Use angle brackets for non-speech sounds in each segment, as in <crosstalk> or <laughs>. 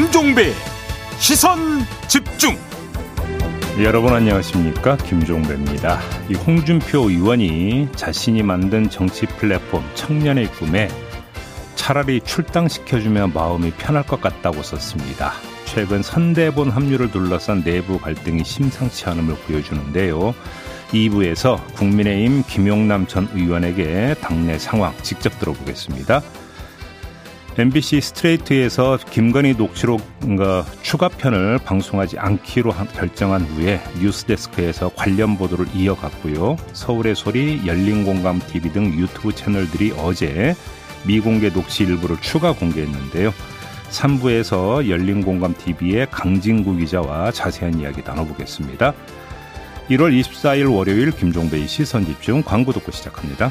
김종배 시선 집중 여러분 안녕하십니까 김종배입니다. 이 홍준표 의원이 자신이 만든 정치 플랫폼 청년의 꿈에 차라리 출당시켜주면 마음이 편할 것 같다고 썼습니다. 최근 선대본 합류를 둘러싼 내부 갈등이 심상치 않음을 보여주는데요. 2부에서 국민의힘 김용남 전 의원에게 당내 상황 직접 들어보겠습니다. MBC 스트레이트에서 김건희 녹취록 추가편을 방송하지 않기로 결정한 후에 뉴스데스크에서 관련 보도를 이어갔고요. 서울의 소리, 열린공감TV 등 유튜브 채널들이 어제 미공개 녹취 일부를 추가 공개했는데요. 3부에서 열린공감TV의 강진구 기자와 자세한 이야기 나눠보겠습니다. 1월 24일 월요일 김종배의 시선집중 광고 듣고 시작합니다.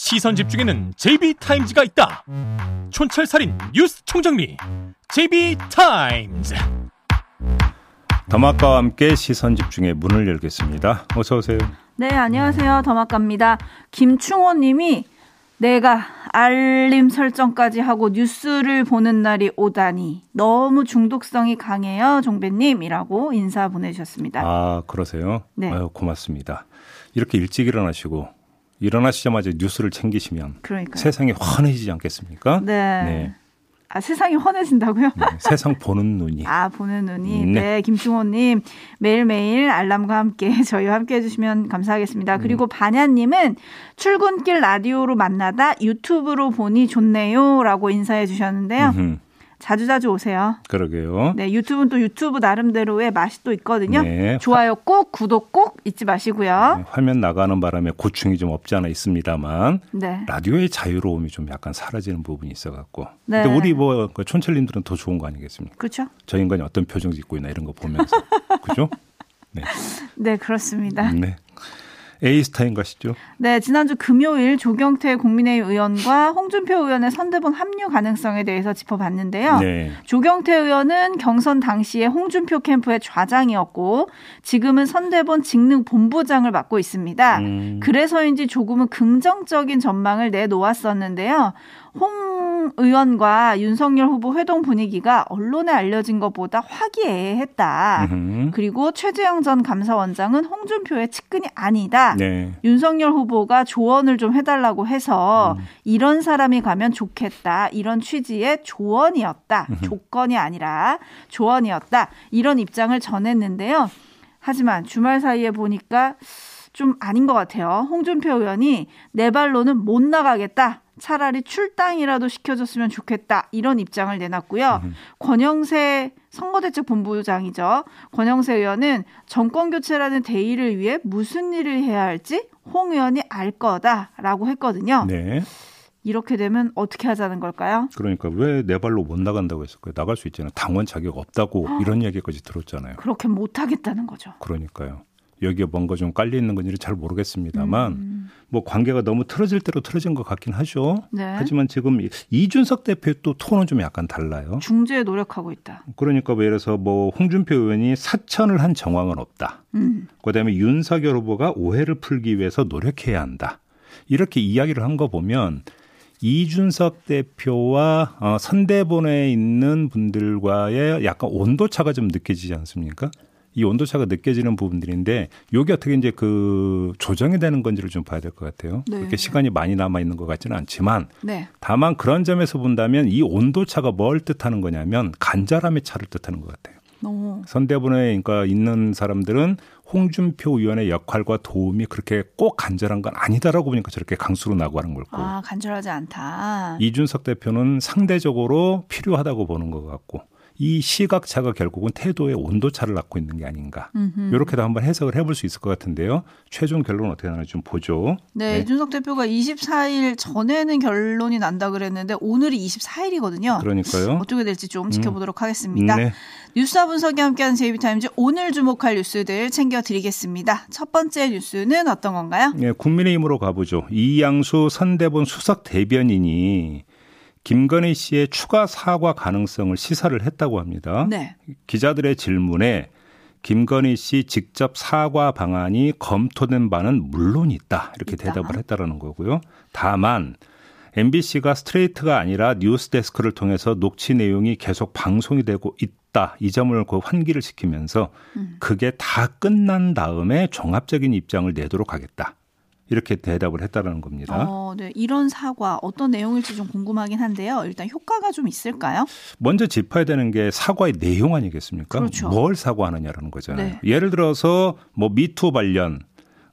시선 집중에는 JB타임즈가 있다. 촌철살인 뉴스 총정리 JB타임즈. 더마카와 함께 시선 집중의 문을 열겠습니다. 어서 오세요. 네, 안녕하세요. 더마카입니다. 김충호 님이 내가 알림 설정까지 하고 뉴스를 보는 날이 오다니 너무 중독성이 강해요, 종배님이라고 인사 보내주셨습니다. 아 그러세요? 네, 아유, 고맙습니다. 이렇게 일찍 일어나시고 일어나시자마자 뉴스를 챙기시면 그러니까요. 세상이 환해지지 않겠습니까? 네. 네. 아, 세상이 환해진다고요? 네, 세상 보는 눈이. 아, 보는 눈이. 네, 네 김충호님, 매일매일 알람과 함께 <laughs> 저희와 함께 해주시면 감사하겠습니다. 음. 그리고 반야님은 출근길 라디오로 만나다 유튜브로 보니 좋네요. 라고 인사해 주셨는데요. 음흠. 자주자주 오세요. 그러게요. 네, 유튜브는 또 유튜브 나름대로의 맛이 또 있거든요. 네. 좋아요 꼭, 구독 꼭 잊지 마시고요. 네, 화면 나가는 바람에 고충이 좀 없지 않아 있습니다만 네. 라디오의 자유로움이 좀 약간 사라지는 부분이 있어갖고. 네. 근데 우리 뭐그 촌철님들은 더 좋은 거 아니겠습니까? 그렇죠. 저 인간이 어떤 표정 짓고 있나 이런 거 보면서 <laughs> 그죠? 네. 네, 그렇습니다. 네. 에이스타인 가시죠? 네, 지난주 금요일 조경태 국민의힘 의원과 홍준표 의원의 선대본 합류 가능성에 대해서 짚어봤는데요. 네. 조경태 의원은 경선 당시에 홍준표 캠프의 좌장이었고 지금은 선대본 직능 본부장을 맡고 있습니다. 음. 그래서인지 조금은 긍정적인 전망을 내놓았었는데요. 홍 의원과 윤석열 후보 회동 분위기가 언론에 알려진 것보다 화기애애했다. 으흠. 그리고 최재형 전 감사원장은 홍준표의 측근이 아니다. 네. 윤석열 후보가 조언을 좀 해달라고 해서 음. 이런 사람이 가면 좋겠다. 이런 취지의 조언이었다. 으흠. 조건이 아니라 조언이었다. 이런 입장을 전했는데요. 하지만 주말 사이에 보니까 좀 아닌 것 같아요. 홍준표 의원이 내 발로는 못 나가겠다. 차라리 출당이라도 시켜줬으면 좋겠다 이런 입장을 내놨고요. 음. 권영세 선거대책본부장이죠. 권영세 의원은 정권 교체라는 대의를 위해 무슨 일을 해야 할지 홍 의원이 알 거다라고 했거든요. 네. 이렇게 되면 어떻게 하자는 걸까요? 그러니까 왜 내 발로 못 나간다고 했을까요? 나갈 수 있잖아요. 당원 자격 없다고 허. 이런 얘기까지 들었잖아요. 그렇게 못 하겠다는 거죠. 그러니까요. 여기에 뭔가 좀 깔려 있는 건지 잘 모르겠습니다만 음. 뭐 관계가 너무 틀어질 대로 틀어진 것 같긴 하죠. 네. 하지만 지금 이준석 대표의 또 톤은 좀 약간 달라요. 중재에 노력하고 있다. 그러니까 뭐 예를 들어서 뭐 홍준표 의원이 사천을 한 정황은 없다. 음. 그다음에 윤석열 후보가 오해를 풀기 위해서 노력해야 한다. 이렇게 이야기를 한 거 보면 이준석 대표와 어, 선대본에 있는 분들과의 약간 온도차가 좀 느껴지지 않습니까? 이 온도차가 느껴지는 부분들인데 요게 어떻게 이제 그 조정이 되는 건지를 좀 봐야 될 것 같아요. 네. 그렇게 시간이 많이 남아 있는 것 같지는 않지만 네. 다만 그런 점에서 본다면 이 온도차가 뭘 뜻하는 거냐면 간절함의 차를 뜻하는 것 같아요. 오. 선대본에 그러니까 있는 사람들은 홍준표 의원의 역할과 도움이 그렇게 꼭 간절한 건 아니다라고 보니까 저렇게 강수로 나고 하는 걸고. 아, 간절하지 않다. 이준석 대표는 상대적으로 필요하다고 보는 것 같고. 이 시각차가 결국은 태도의 온도차를 낳고 있는 게 아닌가. 음흠. 이렇게도 한번 해석을 해볼 수 있을 것 같은데요. 최종 결론은 어떻게 나는지 좀 보죠. 네, 네. 준석 대표가 24일 전에는 결론이 난다 그랬는데 오늘이 24일이거든요. 그러니까요. 어떻게 될지 좀 음. 지켜보도록 음. 하겠습니다. 네. 뉴스와 분석이 함께하는 제이비타임즈 오늘 주목할 뉴스들 챙겨드리겠습니다. 첫 번째 뉴스는 어떤 건가요? 네, 국민의힘으로 가보죠. 이양수 선대본 수석 대변인이 김건희 씨의 추가 사과 가능성을 시사를 했다고 합니다. 네. 기자들의 질문에 김건희 씨 직접 사과 방안이 검토된 바는 물론 있다. 이렇게 있다. 대답을 했다라는 거고요. 다만 MBC가 스트레이트가 아니라 뉴스데스크를 통해서 녹취 내용이 계속 방송이 되고 있다. 이 점을 그 환기를 시키면서 음. 그게 다 끝난 다음에 종합적인 입장을 내도록 하겠다. 이렇게 대답을 했다라는 겁니다. 어, 네. 이런 사과 어떤 내용일지 좀 궁금하긴 한데요. 일단 효과가 좀 있을까요? 먼저 짚어야 되는 게 사과의 내용 아니겠습니까? 그렇죠. 뭘 사과하느냐라는 거잖아요. 네. 예를 들어서 뭐 미투 관련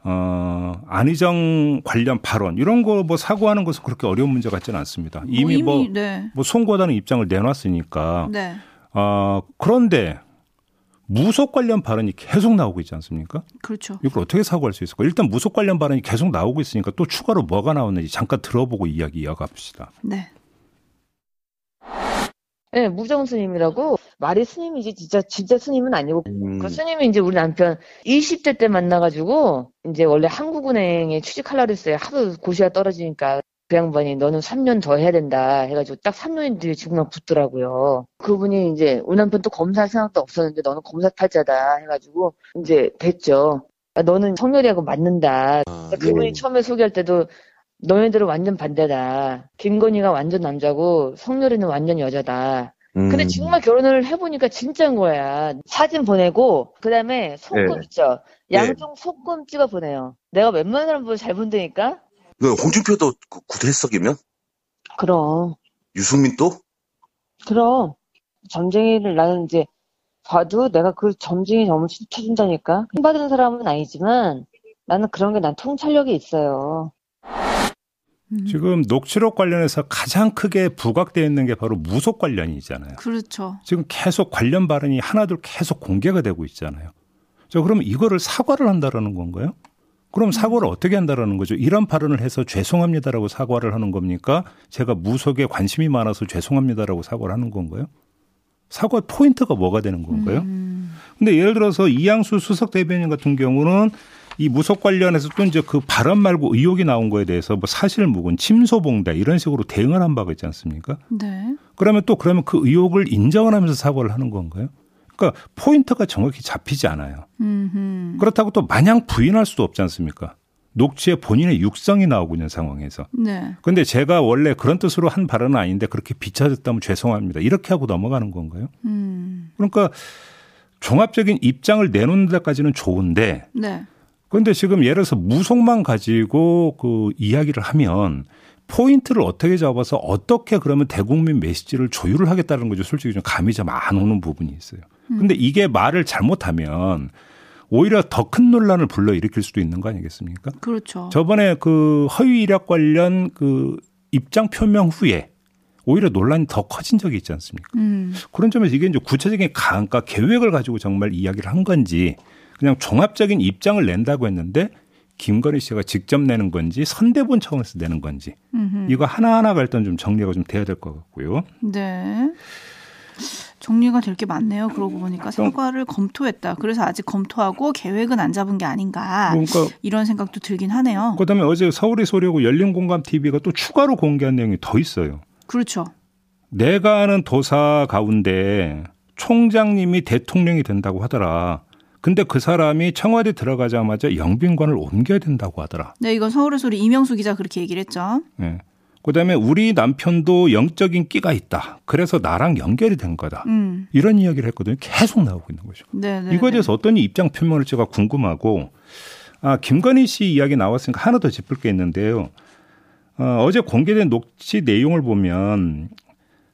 어, 안희정 관련 발언 이런 거 뭐 사과하는 것은 그렇게 어려운 문제 같지는 않습니다. 이미 뭐, 이미, 뭐, 네. 뭐 송구하다는 입장을 내놨으니까. 네. 어, 그런데 무속 관련 발언이 계속 나오고 있지 않습니까? 그렇죠. 이걸 어떻게 사고할 수 있을까? 일단 무속 관련 발언이 계속 나오고 있으니까 또 추가로 뭐가 나오는지 잠깐 들어보고 이야기 이어가 봅시다. 네. 네, 무정 스님이라고 말이 스님이지 진짜 진짜 스님은 아니고 음. 그 스님이 이제 우리 남편 20대 때 만나가지고 이제 원래 한국은행에 취직하려고 했어요. 하도 고시가 떨어지니까 그 양반이 너는 3년 더 해야 된다 해가지고 딱 3년 뒤에 지금만 붙더라고요. 그분이 이제 우리 남편 또 검사할 생각도 없었는데 너는 검사 탈자다 해가지고 이제 됐죠. 아, 너는 성렬이하고 맞는다. 아, 그분이 네. 처음에 소개할 때도 너네들은 완전 반대다. 김건희가 완전 남자고 성렬이는 완전 여자다. 음. 근데 정말 결혼을 해보니까 진짜인 거야. 사진 보내고 그다음에 손금 네. 있죠. 양쪽 네. 손금 찍어 보내요. 내가 웬만한 사람보다 잘 본다니까. 그 홍준표도 그 구대해석이면? 그럼. 유승민 도 그럼. 점쟁이를 나는 이제 봐도 내가 그 점쟁이 너무 시켜준다니까. 힘받은 사람은 아니지만 나는 그런 게 난 통찰력이 있어요. 음. 지금 녹취록 관련해서 가장 크게 부각되어 있는 게 바로 무속 관련이잖아요. 그렇죠. 지금 계속 관련 발언이 하나둘 계속 공개가 되고 있잖아요. 자, 그러면 이거를 사과를 한다라는 건가요? 그럼 사과를 어떻게 한다라는 거죠? 이런 발언을 해서 죄송합니다라고 사과를 하는 겁니까? 제가 무속에 관심이 많아서 죄송합니다라고 사과를 하는 건가요? 사과 포인트가 뭐가 되는 건가요? 음. 근데 예를 들어서 이양수 수석 대변인 같은 경우는 이 무속 관련해서 또 이제 그 발언 말고 의혹이 나온 거에 대해서 뭐 사실 무근 침소봉대 이런 식으로 대응을 한 바가 있지 않습니까? 네. 그러면 또 그러면 그 의혹을 인정을 하면서 사과를 하는 건가요? 그러니까 포인트가 정확히 잡히지 않아요. 음흠. 그렇다고 또 마냥 부인할 수도 없지 않습니까? 녹취에 본인의 육성이 나오고 있는 상황에서. 네. 근데 제가 원래 그런 뜻으로 한 발언은 아닌데 그렇게 비춰졌다면 죄송합니다. 이렇게 하고 넘어가는 건가요? 음. 그러니까 종합적인 입장을 내놓는 데까지는 좋은데. 네. 그런데 지금 예를 들어서 무속만 가지고 그 이야기를 하면 포인트를 어떻게 잡아서 어떻게 그러면 대국민 메시지를 조율을 하겠다는 거죠. 솔직히 좀 감이 좀 안 오는 부분이 있어요. 근데 이게 말을 잘못하면 오히려 더 큰 논란을 불러일으킬 수도 있는 거 아니겠습니까? 그렇죠. 저번에 그 허위 이력 관련 그 입장 표명 후에 오히려 논란이 더 커진 적이 있지 않습니까? 음. 그런 점에서 이게 이제 구체적인 가안과 계획을 가지고 정말 이야기를 한 건지 그냥 종합적인 입장을 낸다고 했는데 김건희 씨가 직접 내는 건지 선대본 차원에서 내는 건지 음흠. 이거 하나하나가 일단 좀 정리가 좀 돼야 될 것 같고요. 네. 정리가 될 게 많네요. 그러고 보니까 사과를 검토했다. 그래서 아직 검토하고 계획은 안 잡은 게 아닌가. 그러니까 이런 생각도 들긴 하네요. 그다음에 어제 서울의 소리하고 열린공감 TV가 또 추가로 공개한 내용이 더 있어요. 그렇죠. 내가 아는 도사 가운데 총장님이 대통령이 된다고 하더라. 근데 그 사람이 청와대 들어가자마자 영빈관을 옮겨야 된다고 하더라. 네, 이건 서울의 소리 이명수 기자 그렇게 얘기를 했죠. 네. 그다음에 우리 남편도 영적인 끼가 있다. 그래서 나랑 연결이 된 거다. 음. 이런 이야기를 했거든요. 계속 나오고 있는 거죠. 네네 네, 이거에 대해서 네. 어떤 입장 표명을 제가 궁금하고 아 김건희 씨 이야기 나왔으니까 하나 더 짚을 게 있는데요. 어, 어제 공개된 녹취 내용을 보면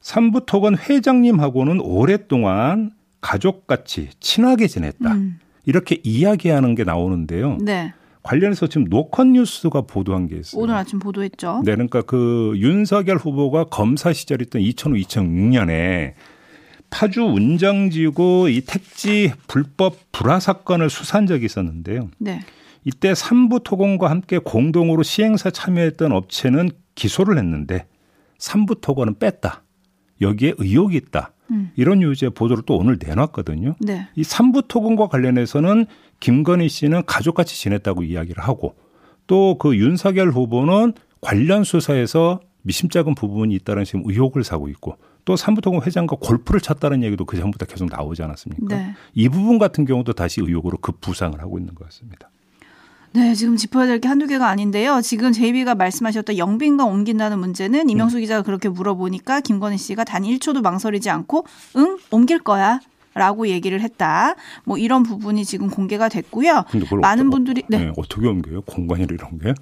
삼부토건 회장님하고는 오랫동안 가족같이 친하게 지냈다. 음. 이렇게 이야기하는 게 나오는데요. 네. 관련해서 지금 노컷 뉴스가 보도한 게 있어요. 오늘 아침 보도했죠. 네, 그러니까 그 윤석열 후보가 검사 시절이었던 2005, 2006년에 파주 운정지구 이 택지 불법 불화 사건을 수사한 적이 있었는데요. 네. 이때 삼부 토건과 함께 공동으로 시행사 참여했던 업체는 기소를 했는데 삼부 토건은 뺐다. 여기에 의혹이 있다. 음. 이런 유지의 보도를 또 오늘 내놨거든요. 네. 이 삼부 토건과 관련해서는 김건희 씨는 가족같이 지냈다고 이야기를 하고 또 그 윤석열 후보는 관련 수사에서 미심쩍은 부분이 있다는 지금 의혹을 사고 있고 또 삼부토건 회장과 골프를 쳤다는 얘기도 그 전부터 계속 나오지 않았습니까? 네. 이 부분 같은 경우도 다시 의혹으로 급부상을 하고 있는 것 같습니다. 네, 지금 짚어야 될 게 한두 개가 아닌데요. 지금 제이비가 말씀하셨던 영빈과 옮긴다는 문제는 이명수 음. 기자가 그렇게 물어보니까 김건희 씨가 단 1초도 망설이지 않고 응, 옮길 거야. 라고 얘기를 했다. 뭐 이런 부분이 지금 공개가 됐고요. 많은 분들이 네. 네. 어떻게 옮겨요? 공관이라 이런 게?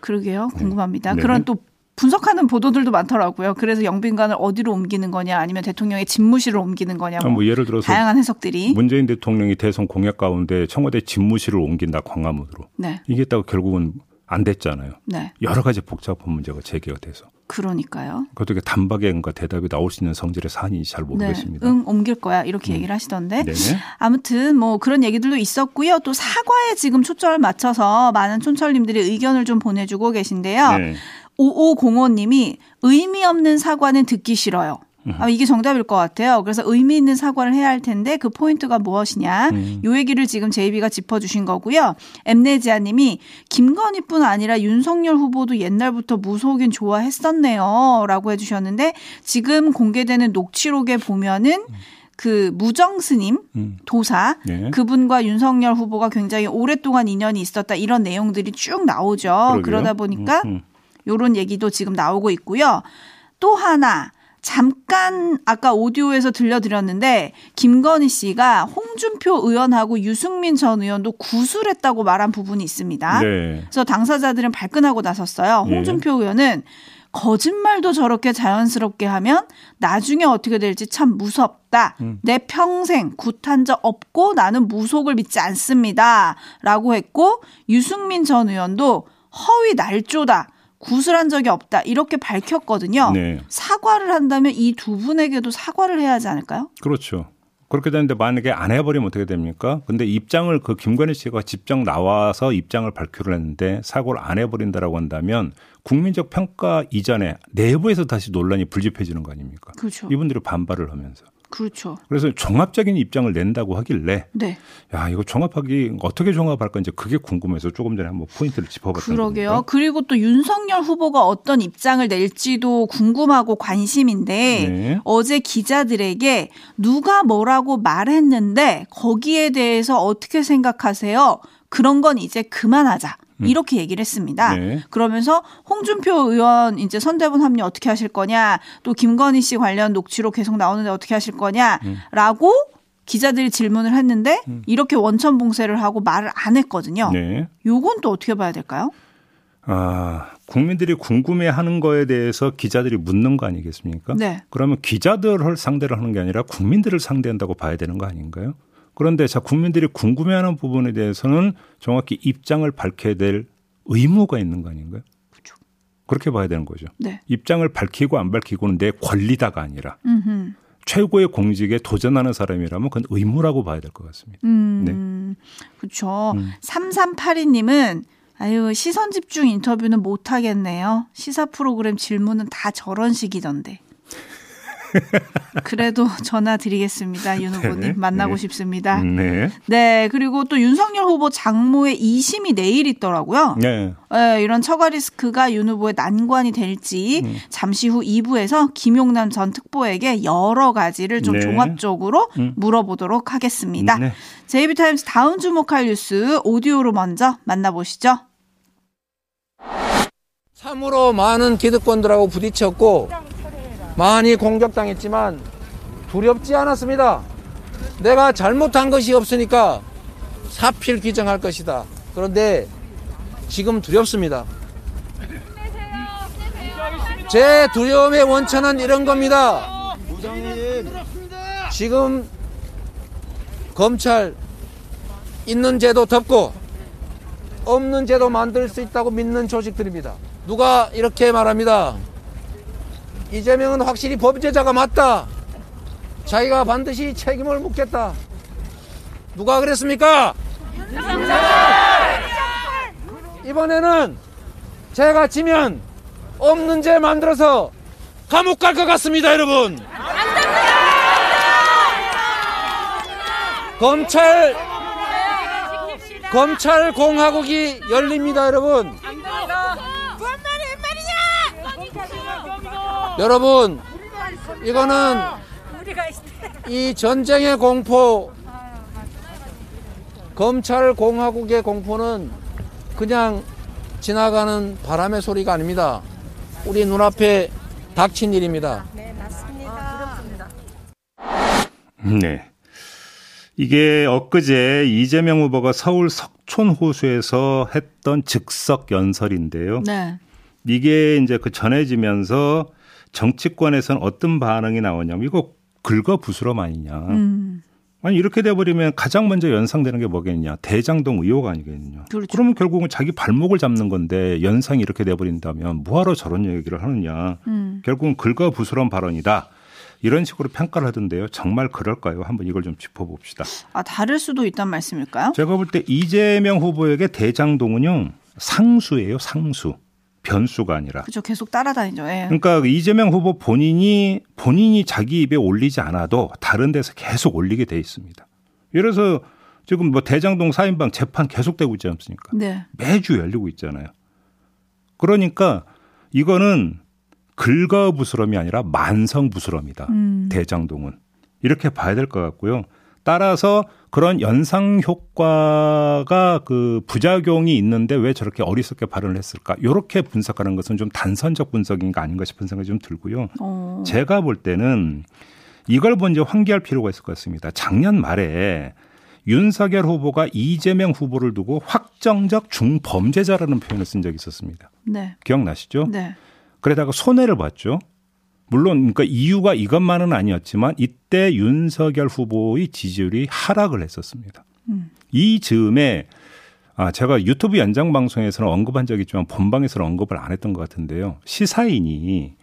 그러게요. 궁금합니다. 네. 그런 또 분석하는 보도들도 많더라고요. 그래서 영빈관을 어디로 옮기는 거냐 아니면 대통령의 집무실을 옮기는 거냐 뭐, 아, 뭐 예를 들어서 다양한 해석들이 문재인 대통령이 대선 공약 가운데 청와대 집무실을 옮긴다 광화문으로 네. 이게 있다고 결국은 안 됐잖아요. 네. 여러 가지 복잡한 문제가 제기가 돼서. 그러니까요. 어떻게 단박에 뭔가 대답이 나올 수 있는 성질의 사안인지 잘 모르겠습니다. 네. 응, 옮길 거야. 이렇게 음. 얘기를 하시던데. 네네. 아무튼 뭐 그런 얘기들도 있었고요. 또 사과에 지금 초점을 맞춰서 많은 촌철님들이 의견을 좀 보내주고 계신데요. 네. 5505님이 의미 없는 사과는 듣기 싫어요. 아, 이게 정답일 것 같아요. 그래서 의미 있는 사과를 해야 할 텐데 그 포인트가 무엇이냐. 음. 요 얘기를 지금 제이비가 짚어주신 거고요. 엠네지아 님이 김건희뿐 아니라 윤석열 후보도 옛날부터 무속인 좋아했었네요. 라고 해주셨는데 지금 공개되는 녹취록에 보면은 그 무정 스님 음. 도사 네. 그분과 윤석열 후보가 굉장히 오랫동안 인연이 있었다 이런 내용들이 쭉 나오죠. 그러게요. 그러다 보니까 음, 음. 요런 얘기도 지금 나오고 있고요. 또 하나 잠깐 아까 오디오에서 들려드렸는데 김건희 씨가 홍준표 의원하고 유승민 전 의원도 구술했다고 말한 부분이 있습니다. 네. 그래서 당사자들은 발끈하고 나섰어요. 예. 홍준표 네. 의원은 거짓말도 저렇게 자연스럽게 하면 나중에 어떻게 될지 참 무섭다. 음. 내 평생 굿한 적 없고 나는 무속을 믿지 않습니다. 라고 했고 유승민 전 의원도 허위 날조다. 구술한 적이 없다 이렇게 밝혔거든요. 네. 사과를 한다면 이 두 분에게도 사과를 해야 하지 않을까요? 그렇죠. 그렇게 되는데 만약에 안 해버리면 어떻게 됩니까? 근데 입장을 그 김건희 씨가 직접 나와서 입장을 발표를 했는데 사고를 안 해버린다라고 한다면 국민적 평가 이전에 내부에서 다시 논란이 불집해지는 거 아닙니까? 그렇죠. 이분들이 반발을 하면서. 그렇죠. 그래서 종합적인 입장을 낸다고 하길래 네. 야 이거 종합하기 어떻게 종합할 건지 그게 궁금해서 조금 전에 한번 포인트를 짚어봤던 그러게요. 겁니다. 그리고 또 윤석열 후보가 어떤 입장을 낼지도 궁금하고 관심인데 네. 어제 기자들에게 누가 뭐라고 말했는데 거기에 대해서 어떻게 생각하세요? 그런 건 이제 그만하자. 음. 이렇게 얘기를 했습니다. 네. 그러면서 홍준표 의원 이제 선대본 합류 어떻게 하실 거냐, 또 김건희 씨 관련 녹취록 계속 나오는데 어떻게 하실 거냐라고 음. 기자들이 질문을 했는데 음. 이렇게 원천 봉쇄를 하고 말을 안 했거든요. 네. 요건 또 어떻게 봐야 될까요? 아, 국민들이 궁금해 하는 거에 대해서 기자들이 묻는 거 아니겠습니까? 네. 그러면 기자들을 상대로 하는 게 아니라 국민들을 상대한다고 봐야 되는 거 아닌가요? 그런데 자 국민들이 궁금해하는 부분에 대해서는 정확히 입장을 밝혀야 될 의무가 있는 거 아닌가요? 그렇죠. 그렇게 봐야 되는 거죠. 네. 입장을 밝히고 안 밝히고는 내 권리다가 아니라 음흠. 최고의 공직에 도전하는 사람이라면 그건 의무라고 봐야 될 것 같습니다. 음, 네. 그렇죠. 음. 3382님은 아유 시선 집중 인터뷰는 못 하겠네요. 시사 프로그램 질문은 다 저런 식이던데. <laughs> 그래도 전화 드리겠습니다. 윤 후보님 네. 만나고 네. 싶습니다. 네. 네. 그리고 또 윤석열 후보 장모의 2심이 내일 있더라고요. 네. 네 이런 처가 리스크가 윤 후보의 난관이 될지 음. 잠시 후 2부에서 김용남 전 특보에게 여러 가지를 좀 네. 종합적으로 음. 물어보도록 하겠습니다. 네. 제이비타임스 다음 주목할 뉴스 오디오로 먼저 만나보시죠. 참으로 많은 기득권들하고 부딪혔고 많이 공격당했지만 두렵지 않았습니다. 내가 잘못한 것이 없으니까 사필 규정할 것이다. 그런데 지금 두렵습니다. 제 두려움의 원천은 이런 겁니다. 지금 검찰 있는 제도 덮고 없는 제도 만들 수 있다고 믿는 조직들입니다. 누가 이렇게 말합니다. 이재명은 확실히 범죄자가 맞다. 자기가 반드시 책임을 묻겠다. 누가 그랬습니까? 이번에는 제가 지면 없는 죄 만들어서 감옥 갈 것 같습니다, 여러분. 검찰 검찰 공화국이 열립니다, 여러분. 여러분, 이거는 이 전쟁의 공포, 검찰 공화국의 공포는 그냥 지나가는 바람의 소리가 아닙니다. 우리 눈앞에 닥친 일입니다. 네, 맞습니다. 네. 이게 엊그제 이재명 후보가 서울 석촌 호수에서 했던 즉석 연설인데요. 네. 이게 이제 그 전해지면서 정치권에서는 어떤 반응이 나오냐면 이거 긁어 부스럼 아니냐. 음. 아니 이렇게 돼버리면 가장 먼저 연상되는 게 뭐겠냐 대장동 의혹 아니겠냐 그렇죠. 그러면 결국은 자기 발목을 잡는 건데 연상이 이렇게 돼버린다면 뭐하러 저런 얘기를 하느냐 음. 결국은 긁어부스럼 발언이다 이런 식으로 평가를 하던데요. 정말 그럴까요? 한번 이걸 좀 짚어봅시다. 아 다를 수도 있단 말씀일까요? 제가 볼 때 이재명 후보에게 대장동은요 상수예요, 상수. 변수가 아니라. 그렇죠. 계속 따라다니죠. 예. 그러니까 이재명 후보 본인이 본인이 자기 입에 올리지 않아도 다른 데서 계속 올리게 돼 있습니다. 예를 들어서 지금 뭐 대장동 사인방 재판 계속되고 있지 않습니까? 네. 매주 열리고 있잖아요. 그러니까 이거는 긁어부스럼이 아니라 만성부스럼이다. 음. 대장동은. 이렇게 봐야 될 것 같고요. 따라서 그런 연상 효과가 그 부작용이 있는데 왜 저렇게 어리석게 발언을 했을까? 이렇게 분석하는 것은 좀 단선적 분석인가 아닌가 싶은 생각이 좀 들고요. 어. 제가 볼 때는 이걸 먼저 환기할 필요가 있을 것 같습니다. 작년 말에 윤석열 후보가 이재명 후보를 두고 확정적 중범죄자라는 표현을 쓴 적이 있었습니다. 네. 기억나시죠? 네. 그러다가 손해를 봤죠. 물론 그러니까 이유가 이것만은 아니었지만 이때 윤석열 후보의 지지율이 하락을 했었습니다. 음. 이 즈음에 아 제가 유튜브 연장 방송에서는 언급한 적이 있지만 본방에서는 언급을 안 했던 것 같은데요. 시사인이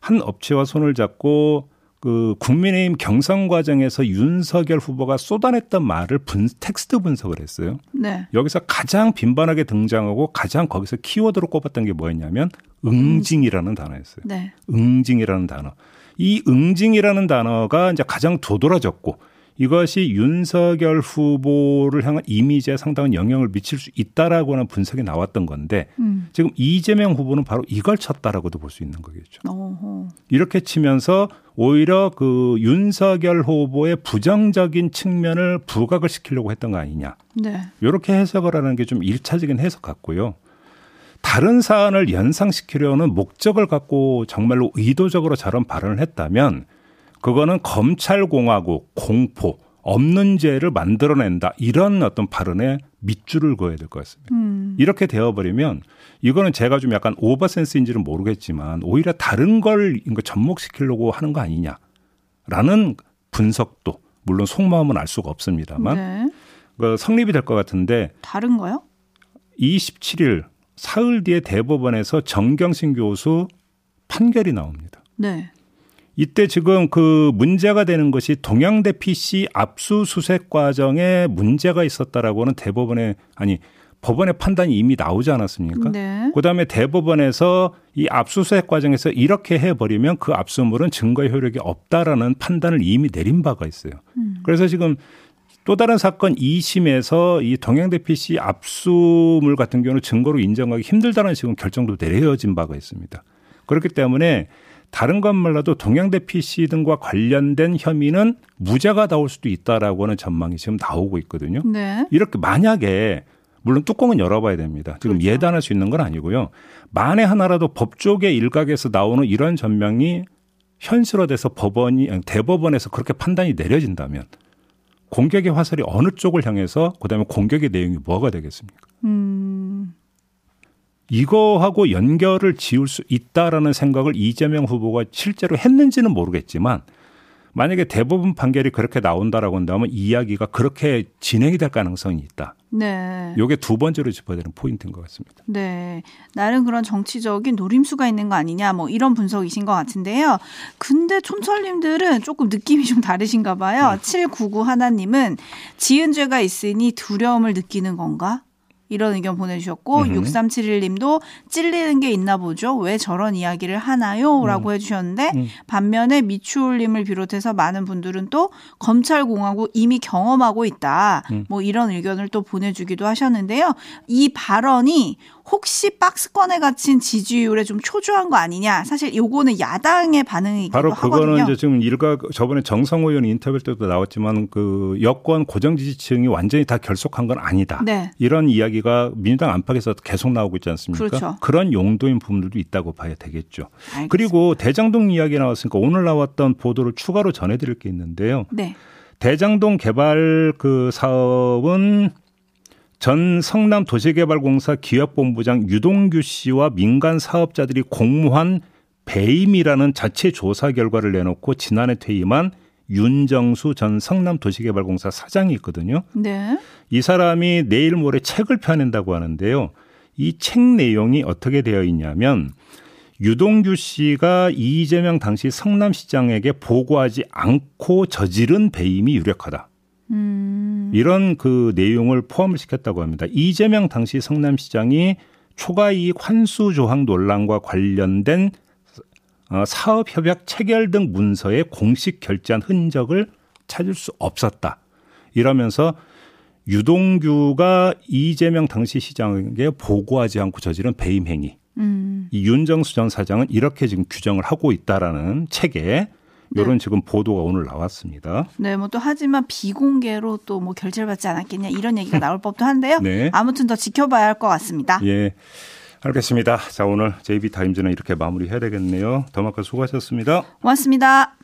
한 업체와 손을 잡고 그 국민의힘 경선 과정에서 윤석열 후보가 쏟아냈던 말을 분, 텍스트 분석을 했어요. 네. 여기서 가장 빈번하게 등장하고 가장 거기서 키워드로 꼽았던 게 뭐였냐면 응징이라는 단어였어요. 네. 응징이라는 단어. 이 응징이라는 단어가 이제 가장 도드라졌고 이것이 윤석열 후보를 향한 이미지에 상당한 영향을 미칠 수 있다라고 하는 분석이 나왔던 건데 음. 지금 이재명 후보는 바로 이걸 쳤다라고도 볼 수 있는 거겠죠. 어허. 이렇게 치면서 오히려 그 윤석열 후보의 부정적인 측면을 부각을 시키려고 했던 거 아니냐. 네. 이렇게 해석을 하는 게 좀 일차적인 해석 같고요. 다른 사안을 연상시키려는 목적을 갖고 정말로 의도적으로 저런 발언을 했다면 그거는 검찰공화국 공포 없는 죄를 만들어낸다 이런 어떤 발언에 밑줄을 그어야 될 것 같습니다. 음. 이렇게 되어버리면 이거는 제가 좀 약간 오버센스인지는 모르겠지만 오히려 다른 걸 접목시키려고 하는 거 아니냐라는 분석도 물론 속마음은 알 수가 없습니다만 네. 그 성립이 될 것 같은데 다른 거요? 27일 사흘 뒤에 대법원에서 정경심 교수 판결이 나옵니다. 네. 이때 지금 그 문제가 되는 것이 동양대 PC 압수수색 과정에 문제가 있었다라고는 대법원에 아니 법원의 판단이 이미 나오지 않았습니까? 네. 그다음에 대법원에서 이 압수수색 과정에서 이렇게 해버리면 그 압수물은 증거 효력이 없다라는 판단을 이미 내린 바가 있어요. 음. 그래서 지금 또 다른 사건 2심에서 이 동양대 PC 압수물 같은 경우는 증거로 인정하기 힘들다는 지금 결정도 내려진 바가 있습니다. 그렇기 때문에 다른 것 몰라도 동양대 PC 등과 관련된 혐의는 무죄가 나올 수도 있다라고 하는 전망이 지금 나오고 있거든요. 네. 이렇게 만약에 물론 뚜껑은 열어봐야 됩니다. 지금 그렇죠. 예단할 수 있는 건 아니고요. 만에 하나라도 법조계 일각에서 나오는 이런 전망이 현실화돼서 법원이 대법원에서 그렇게 판단이 내려진다면 공격의 화살이 어느 쪽을 향해서 그다음에 공격의 내용이 뭐가 되겠습니까? 음. 이거하고 연결을 지을 수 있다라는 생각을 이재명 후보가 실제로 했는지는 모르겠지만 만약에 대부분 판결이 그렇게 나온다라고 한다면 이야기가 그렇게 진행이 될 가능성이 있다. 네. 요게 두 번째로 짚어야 되는 포인트인 것 같습니다. 네. 나름 그런 정치적인 노림수가 있는 거 아니냐 뭐 이런 분석이신 것 같은데요. 근데 촌철님들은 조금 느낌이 좀 다르신가 봐요. 네. 799 하나님은 지은 죄가 있으니 두려움을 느끼는 건가? 이런 의견 보내주셨고 음. 6371님도 찔리는 게 있나 보죠. 왜 저런 이야기를 하나요? 라고 음. 해주셨는데 음. 반면에 미추홀님을 비롯해서 많은 분들은 또 검찰공화국 이미 경험하고 있다. 음. 뭐 이런 의견을 또 보내주기도 하셨는데요. 이 발언이 혹시 박스권에 갇힌 지지율에 좀 초조한 거 아니냐. 사실 요거는 야당의 반응이기도 바로 그거는 하거든요. 이제 지금 일각 저번에 정성호 의원 인터뷰 때도 나왔지만 그 여권 고정 지지층이 완전히 다 결속한 건 아니다. 네. 이런 이야기가 민주당 안팎에서 계속 나오고 있지 않습니까? 그렇죠. 그런 용도인 부분들도 있다고 봐야 되겠죠. 알겠습니다. 그리고 대장동 이야기 나왔으니까 오늘 나왔던 보도를 추가로 전해드릴 게 있는데요. 네. 대장동 개발 그 사업은 전 성남 도시개발공사 기획본부장 유동규 씨와 민간 사업자들이 공모한 배임이라는 자체 조사 결과를 내놓고 지난해 퇴임한 윤정수 전 성남 도시개발공사 사장이 있거든요. 네. 이 사람이 내일 모레 책을 펴낸다고 하는데요. 이 책 내용이 어떻게 되어 있냐면 유동규 씨가 이재명 당시 성남시장에게 보고하지 않고 저지른 배임이 유력하다. 음. 이런 그 내용을 포함을 시켰다고 합니다. 이재명 당시 성남시장이 초과이익 환수 조항 논란과 관련된 어, 사업 협약 체결 등 문서에 공식 결제한 흔적을 찾을 수 없었다. 이러면서 유동규가 이재명 당시 시장에게 보고하지 않고 저지른 배임 행위. 음. 이 윤정수 전 사장은 이렇게 지금 규정을 하고 있다라는 책에 이런 네. 지금 보도가 오늘 나왔습니다. 네, 뭐 또 하지만 비공개로 또 뭐 결제를 받지 않았겠냐 이런 얘기가 나올 법도 한데요. 네. 아무튼 더 지켜봐야 할 것 같습니다. 예. 알겠습니다. 자, 오늘 JB 타임즈는 이렇게 마무리해야 되겠네요. 더마카 수고하셨습니다. 고맙습니다.